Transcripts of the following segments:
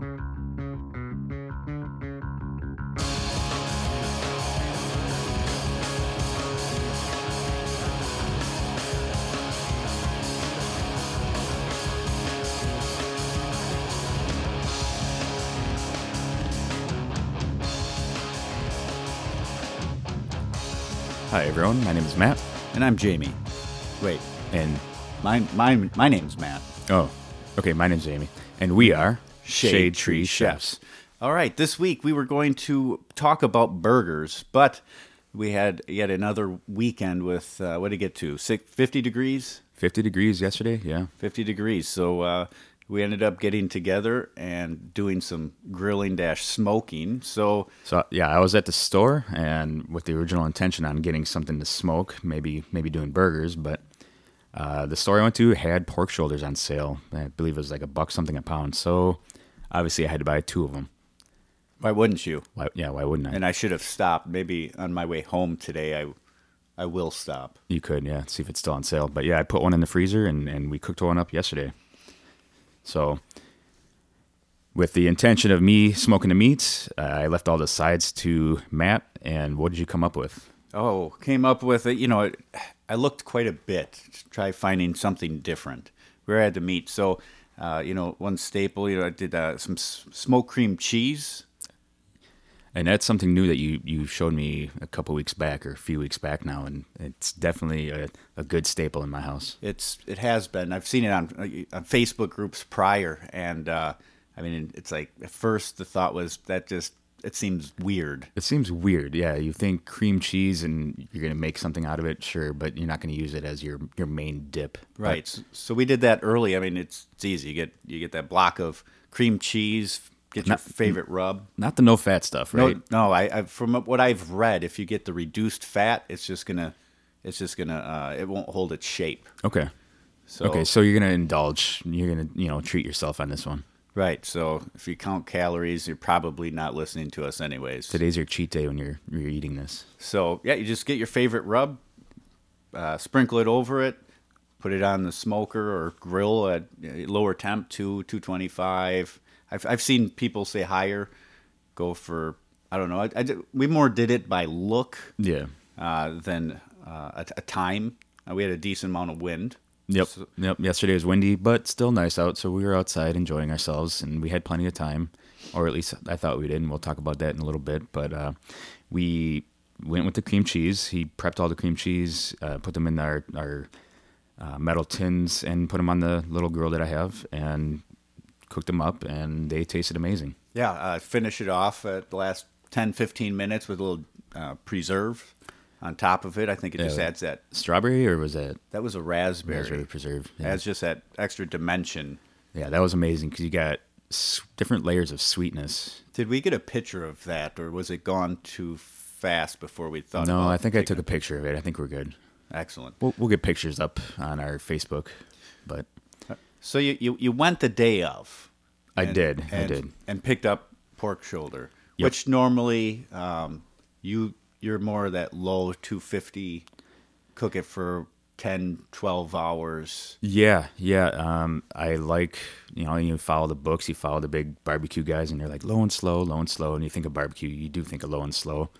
Hi everyone, my name is Matt, And I'm Jamie. Wait, and my my my name's Matt. oh, okay, my name's Amy, and we are Shade Tree Chefs. All right, this week we were going to talk about burgers, but we had yet another weekend with uh, what did it get to? Six, 50 degrees? 50 degrees yesterday. Yeah, 50 degrees. So uh, we ended up getting together and doing some grilling dash smoking. So so yeah, I was at the store and with the original intention on getting something to smoke, maybe maybe doing burgers, but uh, the store I went to had pork shoulders on sale. I believe it was like a buck something a pound. So obviously I had to buy two of them. why wouldn't you? Why, yeah, why wouldn't I? And I should have stopped. Maybe on my way home today, I I will stop. You could, yeah, see if it's still on sale. But yeah, I put one in the freezer and, and we cooked one up yesterday. So, with the intention of me smoking the meats, uh, I left all the sides to Matt. And what did you come up with? Oh, came up with it. You know, I looked quite a bit to try finding something different. Where I had the meat, so uh, you know, one staple. You know, I did uh, some s- smoked cream cheese. And that's something new that you, you showed me a couple weeks back or a few weeks back now. And it's definitely a, a good staple in my house. It's it has been. I've seen it on on Facebook groups prior, and uh, I mean, it's like at first the thought was that just it seems weird. It seems weird. Yeah, you think cream cheese and you're going to make something out of it, sure, but you're not going to use it as your, your main dip. Right. So, so we did that early. I mean, it's it's easy. You get you get that block of cream cheese. Get your favorite rub. not the no fat stuff, right? No, no. I, I from what I've read, if you get the reduced fat, it's just gonna, it's just gonna, uh, it won't hold its shape. Okay. So, Okay, so you're gonna indulge. You're gonna, you know, treat yourself on this one. Right. So if you count calories, you're probably not listening to us anyways. Today's your cheat day when you're you're eating this. So yeah, you just get your favorite rub, uh, sprinkle it over it, put it on the smoker or grill at uh, lower temp, two two twenty five. I've I've seen people say higher, go for I don't know. I, I did- we more did it by look Yeah. uh, than uh, a, a time. Uh, we had a decent amount of wind. Yep. So- Yep. Yesterday was windy, but still nice out, so we were outside enjoying ourselves, and we had plenty of time, or at least I thought we did. And we'll talk about that in a little bit. But uh, we went with the cream cheese. He prepped all the cream cheese, uh, put them in our our uh, metal tins, and put them on the little grill that I have, and cooked them up, and they tasted amazing. Yeah, uh, finish it off at the last 10, 15 minutes with a little uh, preserve on top of it. I think it just adds that. Strawberry, or was that That was a raspberry. raspberry preserve? Yeah. Adds just that extra dimension. Yeah, that was amazing because you got s- different layers of sweetness. Did we get a picture of that, or was it gone too fast before we thought? No, I think I took a picture of it. I think we're good. Excellent. We'll, we'll get pictures up on our Facebook, but So you, you, you went the day of. I and- did, I did. And picked up pork shoulder, Yep. which normally um, you you're more of that low 250. Cook it for 10, 12 hours. yeah, yeah. Um, I like you know you follow the books, you follow the big barbecue guys, and they're like low and slow, low and slow. And you think of barbecue, you do think of low and slow.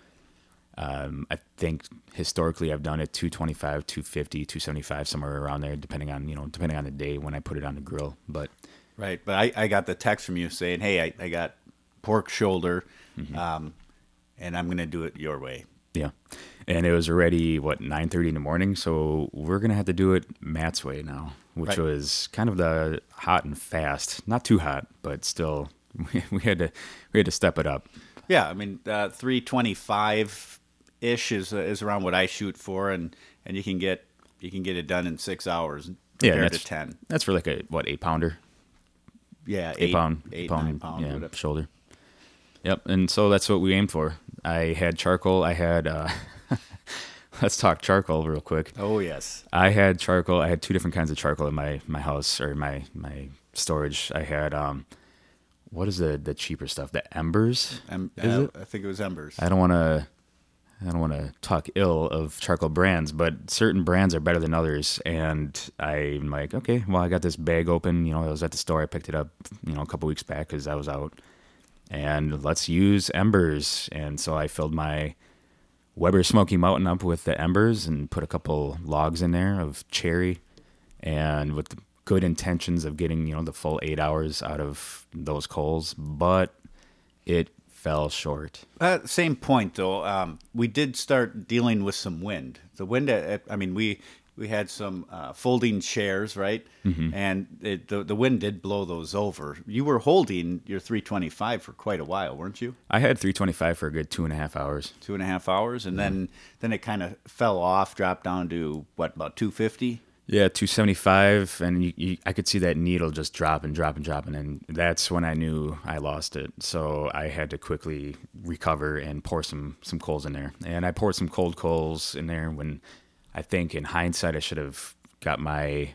Um, I think historically I've done it 225, 250, 275, somewhere around there, depending on you know depending on the day when I put it on the grill. But Right, but I, I got the text from you saying, "Hey, I, I got pork shoulder, Mm-hmm. um, and I'm gonna do it your way." Yeah, and it was already what nine thirty in the morning, so we're gonna have to do it Matt's way now, which Right. was kind of the hot and fast. Not too hot, but still, we, we had to we had to step it up. Yeah, I mean, uh, three twenty-five ish is uh, is around what I shoot for, and and you can get you can get it done in six hours Yeah, that's to ten. That's for like a what eight pounder, Yeah, eight, pound, eight pound, nine pound, yeah, shoulder. Yep, and so that's what we aimed for. I had charcoal. I had. uh Let's talk charcoal real quick. Oh yes, I had charcoal. I had two different kinds of charcoal in my my house or my my storage. I had um, what is the the cheaper stuff? The embers. em- Is it? I think it was embers. I don't want to. I don't want to talk ill of charcoal brands, but certain brands are better than others. And I'm like, okay, well, I got this bag open. You know, I was at the store. I picked it up, you know, a couple weeks back because I was out. And let's use embers. And so I filled my Weber Smoky Mountain up with the embers and put a couple logs in there of cherry. And with the good intentions of getting, you know, the full eight hours out of those coals. But it fell short. Uh, same point though. Um, we did start dealing with some wind. The wind. uh, I mean, we we had some uh, folding chairs, right? Mm-hmm. And it, the the wind did blow those over. You were holding your 325 for quite a while, weren't you? I had 325 for a good two and a half hours. Two and a half hours, and then then it kind of fell off, dropped down to what about 250? Yeah, 275, and you, you, I could see that needle just dropping, dropping, dropping, and that's when I knew I lost it. So I had to quickly recover and pour some some coals in there. And I poured some cold coals in there when I think in hindsight I should have got my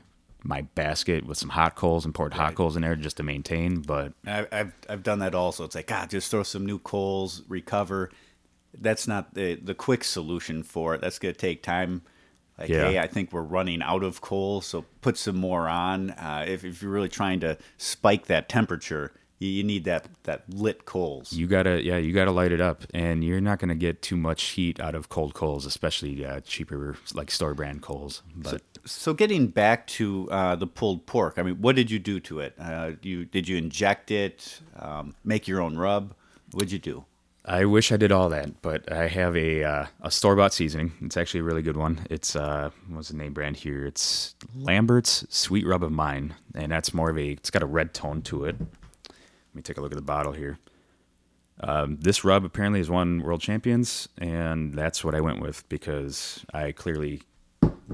my basket with some hot coals and poured hot coals in there just to maintain. But I, I've I've done that also. It's like God, just throw some new coals, recover. That's not the the quick solution for it. That's gonna take time. Like, Yeah. hey, I think we're running out of coal, so put some more on. Uh, if, if you're really trying to spike that temperature, you, you need that, that lit coals. you gotta, yeah, you gotta light it up, and you're not gonna get too much heat out of cold coals, especially uh, cheaper like store brand coals. But So getting back to uh, the pulled pork, I mean, what did you do to it? Uh, you did you inject it? Um, make your own rub? What'd you do? I wish I did all that, but I have a uh, a store bought seasoning. It's actually a really good one. It's uh, what's the name brand here? It's Lambert's Sweet Rub O' Mine, and that's more of a. It's got a red tone to it. Let me take a look at the bottle here. Um, this rub apparently has won world champions, and that's what I went with because I clearly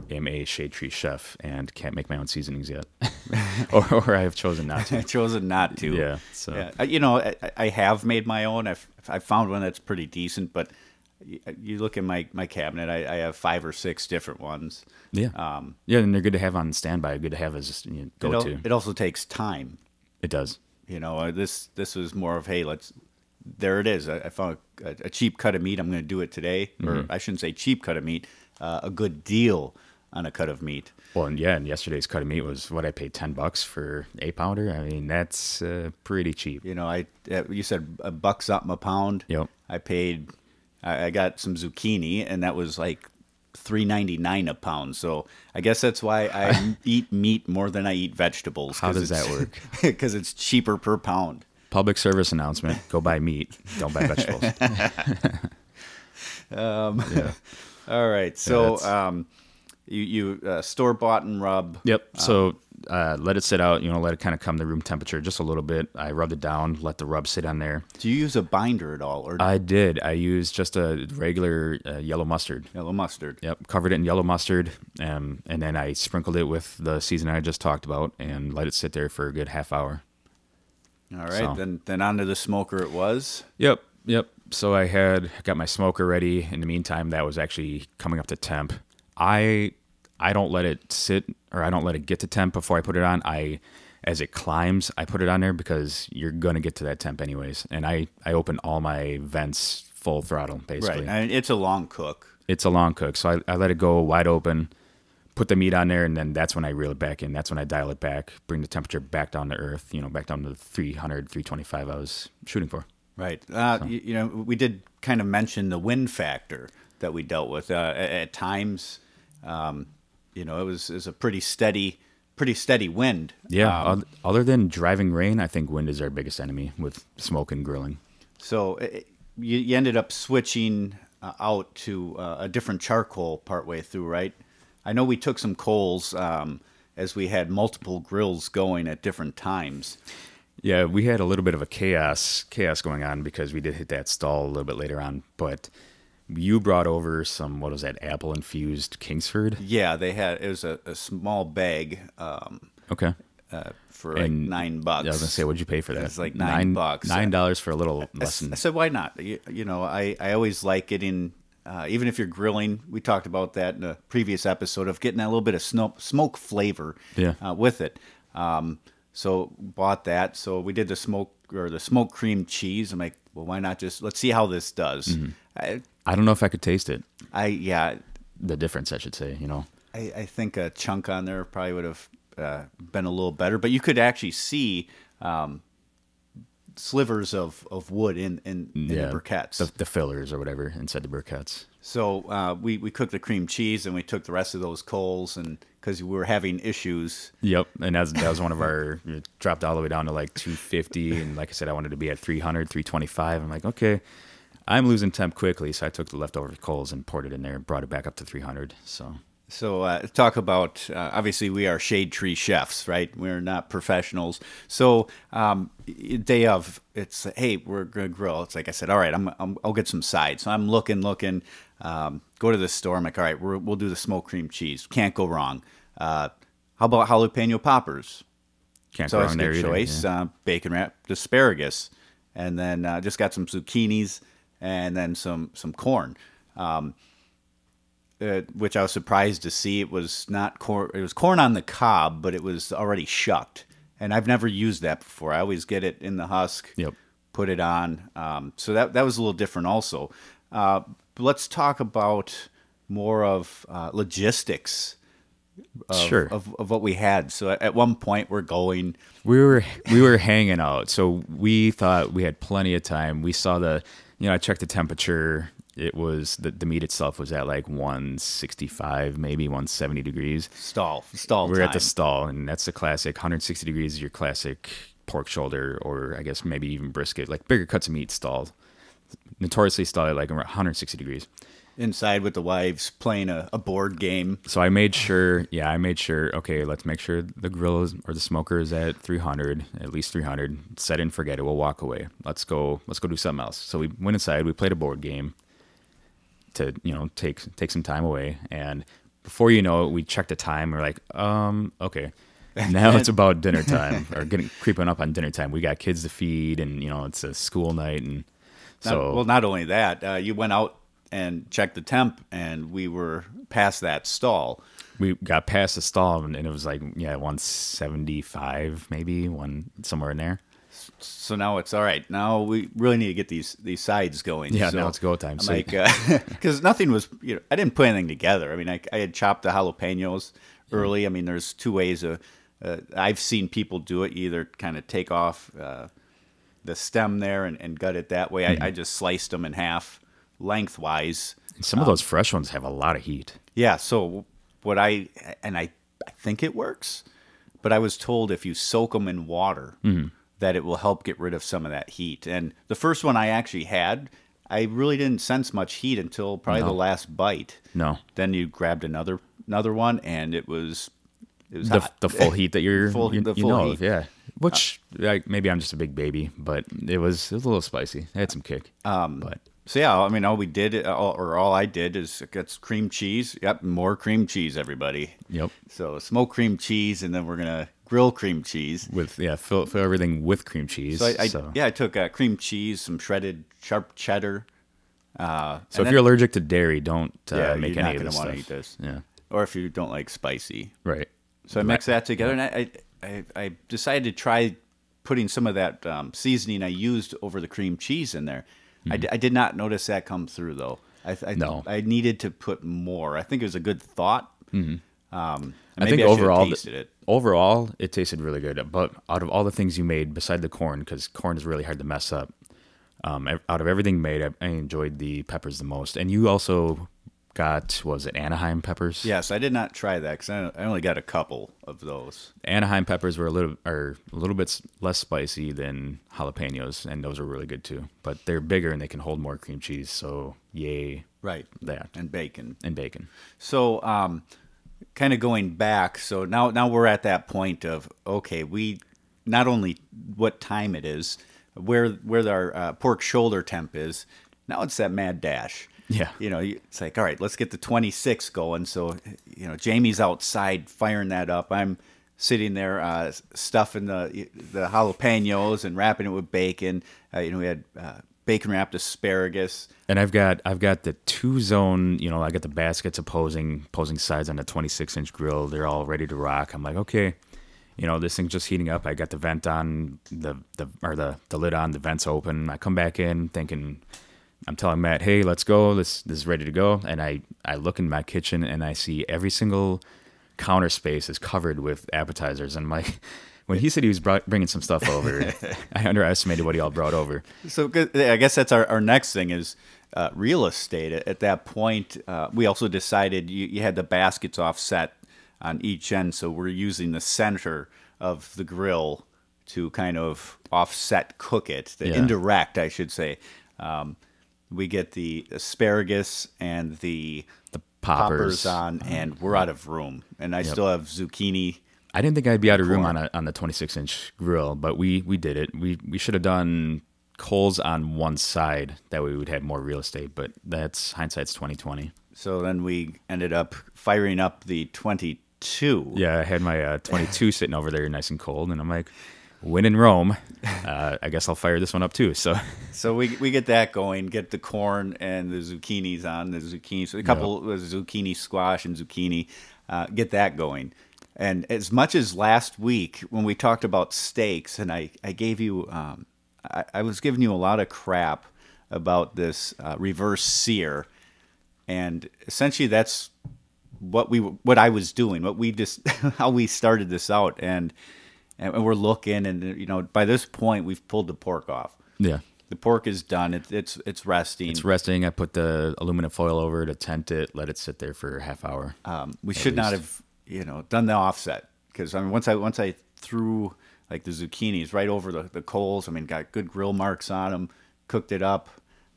am a shade tree chef and can't make my own seasonings yet, or, or I have chosen not to. I chosen not to. Yeah, so- yeah. Uh, you know, I, I have made my own. I've I found one that's pretty decent, but you look in my my cabinet, I, I have five or six different ones. Yeah, Um, yeah, and they're good to have on standby. Good to have as you know, go to. it also takes time. It does. You know, uh, this this was more of hey, let's. There it is. I, I found a, a cheap cut of meat. I'm going to do it today, or Mm-hmm. I shouldn't say cheap cut of meat. Uh, a good deal on a cut of meat. Well, and yeah, and yesterday's cut of meat was what I paid ten bucks for a pounder. I mean, that's uh, pretty cheap. You know, I uh, you said a buck something a pound. Yep. I paid. I, I got some zucchini, and that was like three ninety nine a pound. So I guess that's why I eat meat more than I eat vegetables. How does that work? Because it's cheaper per pound. Public service announcement: Go buy meat, don't buy vegetables. Um. All right. So that's- um, you you uh, store bought and rub. yep. So uh, let it sit out. You know, let it kind of come to room temperature just a little bit. I rubbed it down, let the rub sit on there. Do you use a binder at all, or I did. I used just a regular uh, yellow mustard. yellow mustard? Yep, covered it in yellow mustard, um, and then I sprinkled it with the seasoning I just talked about, and let it sit there for a good half hour. All right. So- Then then onto the smoker it was. Yep, yep. So I had got my smoker ready. In the meantime, that was actually coming up to temp. I I don't let it sit or I don't let it get to temp before I put it on. I as it climbs, I put it on there because you're gonna get to that temp anyways. And I I open all my vents full throttle basically. Right. I mean, it's a long cook. It's a long cook, so I, I let it go wide open. Put the meat on there, and then that's when I reel it back in. That's when I dial it back, bring the temperature back down to earth. You know, back down to the 300, 325 I was shooting for. Right. Uh, you, you know, we did kind of mention the wind factor that we dealt with. Uh, at, at times, um, you know, it was is a pretty steady, pretty steady wind. Yeah. Um, other than driving rain, I think wind is our biggest enemy with smoke and grilling. so it, you, you ended up switching uh, out to uh, a different charcoal partway through, right? I know we took some coals um, as we had multiple grills going at different times. Yeah, we had a little bit of a chaos chaos going on because we did hit that stall a little bit later on. But you brought over some what was that apple infused Kingsford? Yeah, they had it was a, a small bag um, Okay. uh, for like nine bucks. I was gonna say, what'd you pay for that? It's like nine bucks. Nine dollars for a little I s- less than I said, why not? You, you know, I, I always like getting, uh, even if you're grilling, we talked about that in a previous episode of getting that little bit of smoke, smoke flavor Yeah. uh, with it. Um, so bought that. So we did the smoke or the smoked cream cheese. I'm like, well, why not just let's see how this does. Mm-hmm. I, I don't know if I could taste it. I yeah, The difference, I should say. You know. I, I think a chunk on there probably would have uh, been a little better, but you could actually see um, slivers of, of wood in in, in the briquettes. The, the fillers or whatever inside the briquettes. So uh, we we cooked the cream cheese and we took the rest of those coals and because we were having issues. Yep, and that was, that was one of our it dropped all the way down to like 250, and like I said, I wanted to be at 300, 325. I'm like, okay, I'm losing temp quickly, so I took the leftover coals and poured it in there and brought it back up to 300. So So uh, talk about uh, obviously we are shade tree chefs, right? We're not professionals. So um, day of, it's hey, we're gonna grill. It's like I said, all right, I'm, I'm I'll get some sides. So I'm looking, looking. Um, go to the store. I'm like, all right, we're, we'll do the smoked cream cheese. Can't go wrong. Uh, how about jalapeno poppers? can't So go wrong there either. choice. yeah. Uh, bacon wrapped asparagus, and then uh, just got some zucchinis and then some some corn. Um, uh, which I was surprised to see. It was not corn. It was corn on the cob, but it was already shucked. And I've never used that before. I always get it in the husk, Yep. put it on. Um, so that that was a little different, also. Uh, let's talk about more of uh, logistics. Of, Sure. Of, of what we had. So at, at one point, we're going. we were we were hanging out, so we thought we had plenty of time. We saw the, you know, I checked the temperature. It was the the meat itself was at like 165, maybe 170 degrees. Stall, stall. We're at the stall, and that's the classic 160 degrees is your classic pork shoulder, or I guess maybe even brisket, like bigger cuts of meat stalled. Notoriously stalled at like 160 degrees. inside with the wives playing a, a board game. So I made sure, yeah, I made sure. Okay, let's make sure the grill is, or the smoker is at 300, at least 300. Set and forget it. We'll walk away. Let's go. Let's go do something else. So we went inside. We played a board game to you know take take some time away. And before you know it, we checked the time. We're like, um, okay. Now it's about dinner time or getting creeping up on dinner time. We got kids to feed, and you know it's a school night, and Not- so well, not only that, uh, you went out and checked the temp, and we were past that stall. we got past the stall and, and it was like yeah 175 maybe one somewhere in there So now it's all right. Now we really need to get these these sides going. Yeah, so now it's go time. I'm So- like, because nothing was, you know, I didn't put anything together. I mean, I, I had chopped the jalapenos early. I mean, there's two ways of. Uh, I've seen people do it. Either kind of take off uh, the stem there and, and gut it that way. Hmm. I, I just sliced them in half lengthwise. Some of those fresh ones have a lot of heat Yeah. So what I and I I think it works, but I was told if you soak them in water, Mm-hmm. That it will help get rid of some of that heat. And the first one I actually had, I really didn't sense much heat until probably the last bite. no Then you grabbed another another one, and it was it was the, the full heat that you're Full- you, the you full know heat. of yeah which like, maybe i'm just a big baby but it was it was a little spicy it had some kick um but So yeah, I mean, all we did, uh, all- or all I did, is get cream cheese. Yep, more cream cheese, everybody. yep So smoked cream cheese, and then we're gonna grill cream cheese. with yeah fill, fill everything with cream cheese So, I, I so, yeah, I took uh, cream cheese, some shredded sharp cheddar. Uh, So if you're allergic to dairy don't uh, Yeah, make any not of this stuff eat this. yeah or if you don't like spicy. right So I mixed that together, and I, I, I, decided to try putting some of that um, seasoning I used over the cream cheese in there. I, d- I did not notice that come through though. I, I, Mm-hmm. No. I needed to put more. I think it was a good thought. Mm-hmm. Um, I think I overall, tasted it. overall, it tasted really good. But out of all the things you made, beside the corn, because corn is really hard to mess up, um, out of everything made, I, I enjoyed the peppers the most. And you also got was it Anaheim peppers? Yes, I did not try that because I, I only got a couple of those. Anaheim peppers were a little are a little bit less spicy than jalapenos, and those are really good too. But they're bigger and they can hold more cream cheese. So yay Right. that And bacon. and bacon. So, um, kind of going back, so now now we're at that point of okay, we not only what time it is, where where our uh, pork shoulder temp is. Now it's that mad dash. Yeah. You know, it's like all right, let's get the 26 going. So, you know, Jamie's outside firing that up. I'm sitting there uh, stuffing the the jalapenos and wrapping it with bacon. Uh, you know, we had uh, bacon wrapped asparagus. And I've got I've got the two zone, you know, I got the baskets opposing opposing sides on the 26 inch grill. They're all ready to rock. I'm like, okay, you know, this thing's just heating up. I got the vent on, the the or the the lid on, the vent's open. I come back in thinking, I'm telling Matt, hey, let's go. This this is ready to go. And I I look in my kitchen and I see every single counter space is covered with appetizers. And like. When he said he was brought, bringing some stuff over, I underestimated what he all brought over. So I guess that's our, our next thing is uh, real estate. At, at that point, uh, we also decided you, you had the baskets offset on each end, so we're using the center of the grill to kind of offset cook it, the Yeah. indirect, I should say. Um, we get the asparagus and the The poppers. poppers on, and we're out of room. And I still have zucchini. I didn't think I'd be out of room on a, on the 26 inch grill, but we we did it. We we should have done coals on one side. That way we would have more real estate. But that's hindsight's 2020. So then we ended up firing up the 22. Yeah, I had my uh, 22 sitting over there, nice and cold, and I'm like, win in Rome. Uh, I guess I'll fire this one up too. So So we we get that going, get the corn and the zucchinis on the zucchini, so a couple of zucchini squash and zucchini, uh, get that going. And as much as last week when we talked about steaks, and I I gave you, um, I, I was giving you a lot of crap about this uh, reverse sear, and essentially that's what we what I was doing, what we just how we started this out, and and we're looking, and you know by this point we've pulled the pork off. yeah, The pork is done. It, it's it's resting. it's resting. I put the aluminum foil over to tent it, let it sit there for a half hour. um, we should not have you know done the offset because I mean once I once I threw like the zucchinis right over the, the coals. I mean got good grill marks on them. Cooked it up.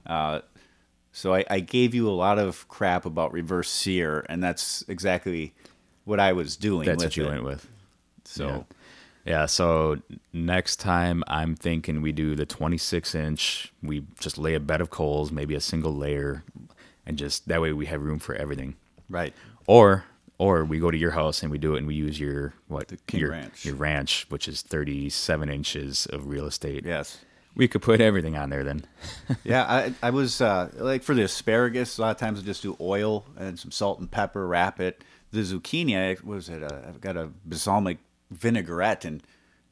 Uh, so I, I gave you a lot of crap about reverse sear, and that's exactly what I was doing. That's what you it. went with. So Yeah. Yeah, so next time I'm thinking we do the 26 inch. We just lay a bed of coals, maybe a single layer, and just that way we have room for everything. right. Or or we go to your house and we do it and we use your what King your Ranch. your ranch, which is 37 inches of real estate. Yes. we could put everything on there then. yeah, I, I was uh, like for the asparagus. A lot of times I just do oil and some salt and pepper, wrap it. The zucchini, I was it? Uh, I've got a balsamic vinaigrette, and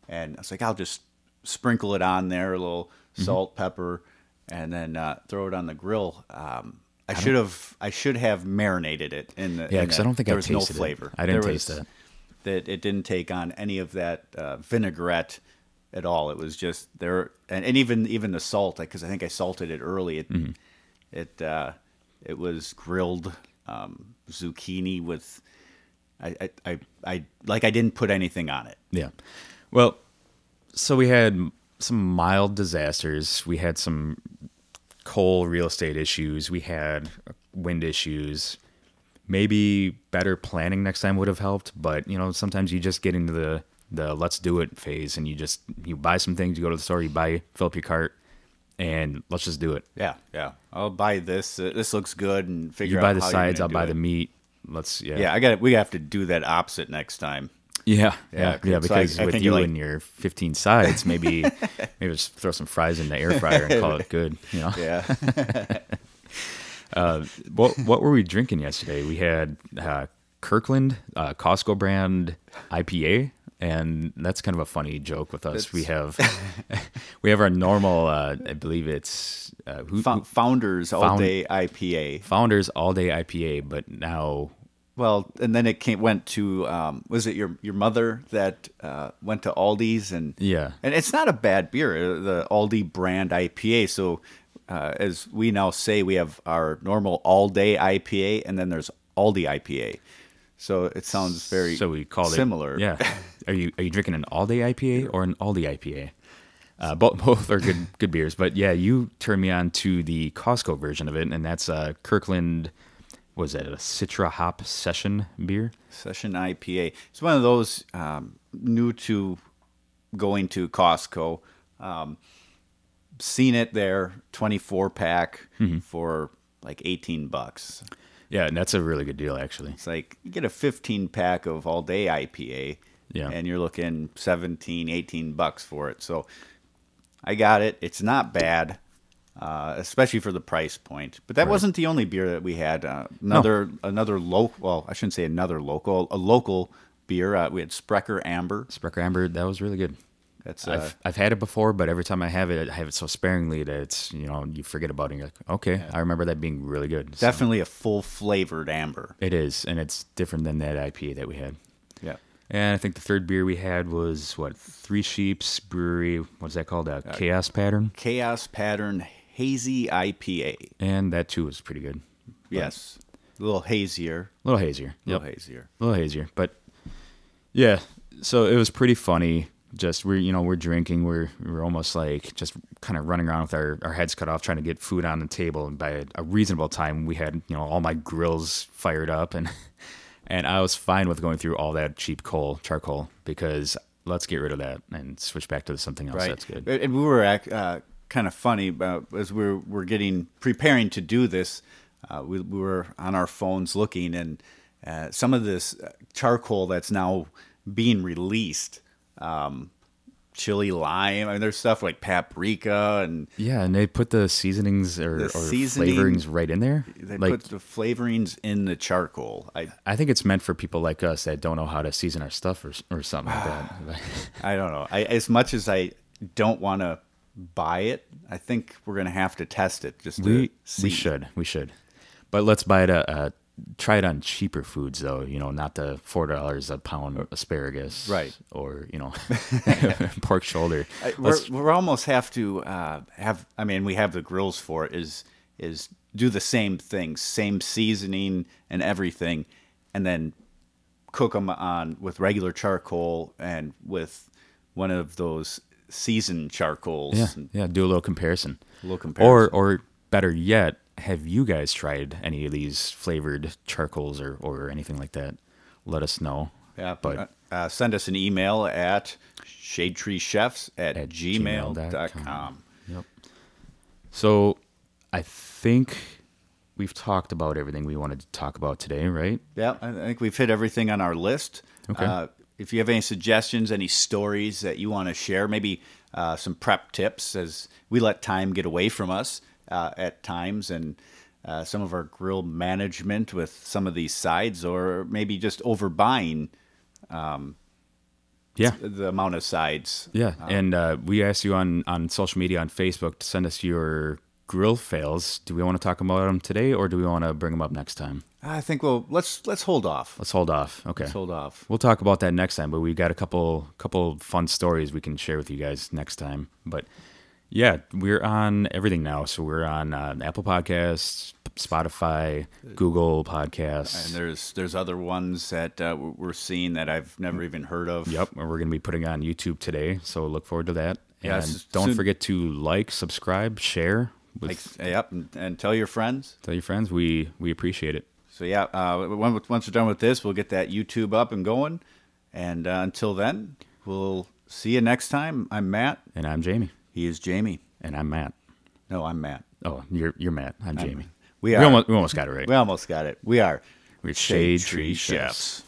and I was like, I'll just sprinkle it on there, a little Mm-hmm. salt, pepper, and then uh, throw it on the grill. Um, I should have I should have marinated it in the Yeah, in 'cause the- I don't think I there was no tasted it. flavor. I didn't There taste was- that. That it didn't take on any of that uh, vinaigrette at all. It was just there, and, and even even the salt, because I think I salted it early. It Mm-hmm. it uh, it was grilled um, zucchini with. I, I, I, I like I didn't put anything on it. Yeah. Well, so we had some mild disasters. We had some coal real estate issues. We had wind issues. Maybe better planning next time would have helped, but you know, sometimes you just get into the the let's do it phase and you just you buy some things, you go to the store, you buy fill up your cart and let's just do it. Yeah, yeah. I'll buy this. Uh, this looks good, and figure You buy the sides, I'll buy it. the meat. Let's yeah. Yeah, I got. We have to do that opposite next time. Yeah, Yeah, yeah, yeah. so I- Because I with you like- and your 15 sides, maybe maybe just throw some fries in the air fryer and call it good. You know. Yeah. What What were we drinking yesterday? We had uh, Kirkland uh, Costco brand IPA, and that's kind of a funny joke with us. We have we have our normal. Uh, I believe it's uh, who- Founders all Found- day IPA. Founders All Day IPA, but now Well, and then it came went to um, was it your your mother that uh, went to Aldi's and Yeah. and it's not a bad beer, uh, the Aldi brand IPA. So uh, as we now say, we have our normal all day IPA, and then there's Aldi IPA. So it sounds very so we called similar. it. Yeah. Are you are you drinking an All Day IPA or an Aldi IPA? Uh, both both are good good beers, but yeah, you turned me on to the Costco version of it, and that's uh, Kirkland. Was it a Citra Hop Session beer? Session IPA. It's one of those um, new to going to Costco. Um, seen it there, 24 pack Mm-hmm. for like 18 bucks. Yeah, and that's a really good deal actually. It's like you get a 15 pack of all day IPA, Yeah. and you're looking 17, 18 bucks for it. So I got it. It's not bad, uh, especially for the price point. But that wasn't the only beer that we had. Uh, another another local. Well, I shouldn't say another local. A local beer. Uh, we had Sprecher Amber. Sprecher Amber, that was really good. That's uh, I've I've had it before, but every time I have it, I have it so sparingly that it's you know you forget about it. And you're like, okay, I remember that being really good. So definitely a full flavored amber. it is, and it's different than that IPA that we had. Yeah. And I think the third beer we had was what Three Sheeps Brewery. What's that called? A Chaos Pattern, Chaos Pattern Hazy IPA. and that too was pretty good. Yes. A little hazier. A little hazier. A Yep. little hazier. a little hazier, but yeah. So it was pretty funny. Just we're you know we're drinking. We're we're almost like just kind of running around with our, our heads cut off, trying to get food on the table. And by a reasonable time, we had you know all my grills fired up, and and I was fine with going through all that cheap coal charcoal because let's get rid of that and switch back to something else Right. that's good. And we were uh, kind of funny about as we were, we're getting preparing to do this. Uh, we, we were on our phones looking, and uh, some of this uh, charcoal that's now being released, um, chili lime. I mean, there's stuff like paprika, and Yeah, and they put the seasonings or, The or seasoning- flavorings right in there. they like put the flavorings in the charcoal. I I think it's meant for people like us that don't know how to season our stuff or or something like that. I don't know. I, as much as I don't want to buy it, I think we're gonna have to test it just to we see. we should we should, but let's buy it. A, a try it on cheaper foods though. You know, not the four dollars a pound asparagus, Right. Or you know, pork shoulder. I- we're, we're almost have to uh, have. I mean, we have the grills for it. Is is do the same things, same seasoning and everything, and then cook them on with regular charcoal and with one of those seasoned charcoals. yeah, yeah. Do a little comparison. A little Or comparison. or better yet, have you guys tried any of these flavored charcoals or or anything like that? Let us know. Yeah, but but uh, send us an email at shadetreechefs at, At gmail gmail.com. dot com. Yep. So I think we've talked about everything we wanted to talk about today, right? Yeah, I think we've hit everything on our list. Okay. Uh, if you have any suggestions, any stories that you want to share, maybe uh, some prep tips, as we let time get away from us uh, at times, and uh, some of our grill management with some of these sides, or maybe just overbuying Yeah. the amount of sides. Yeah, and uh, we asked you on on social media on Facebook to send us your grill fails. Do we want to talk about them today, or do we want to bring them up next time? I think well, let's let's hold off. Let's hold off. Okay, Let's hold off. we'll talk about that next time. But we got a couple couple fun stories we can share with you guys next time. But yeah, we're on everything now. So we're on uh, Apple Podcasts, Spotify, Google Podcasts. And there's there's other ones that uh, we're seeing that I've never even heard of. Yep, and we're going to be putting on YouTube today, so look forward to that. Yes, and don't soon- forget to like, subscribe, share with Like, yep, and, and tell your friends. tell your friends. We we appreciate it. So yeah, uh, when, once we're done with this, we'll get that YouTube up and going. And uh, until then, we'll see you next time. I'm Matt. And I'm Jamie, He is Jamie. and I'm Matt. No, I'm Matt. Oh, you're you're Matt. I'm Jamie. we We are- almost we almost got it right. We almost got it. We are We're Shade Tree Chefs.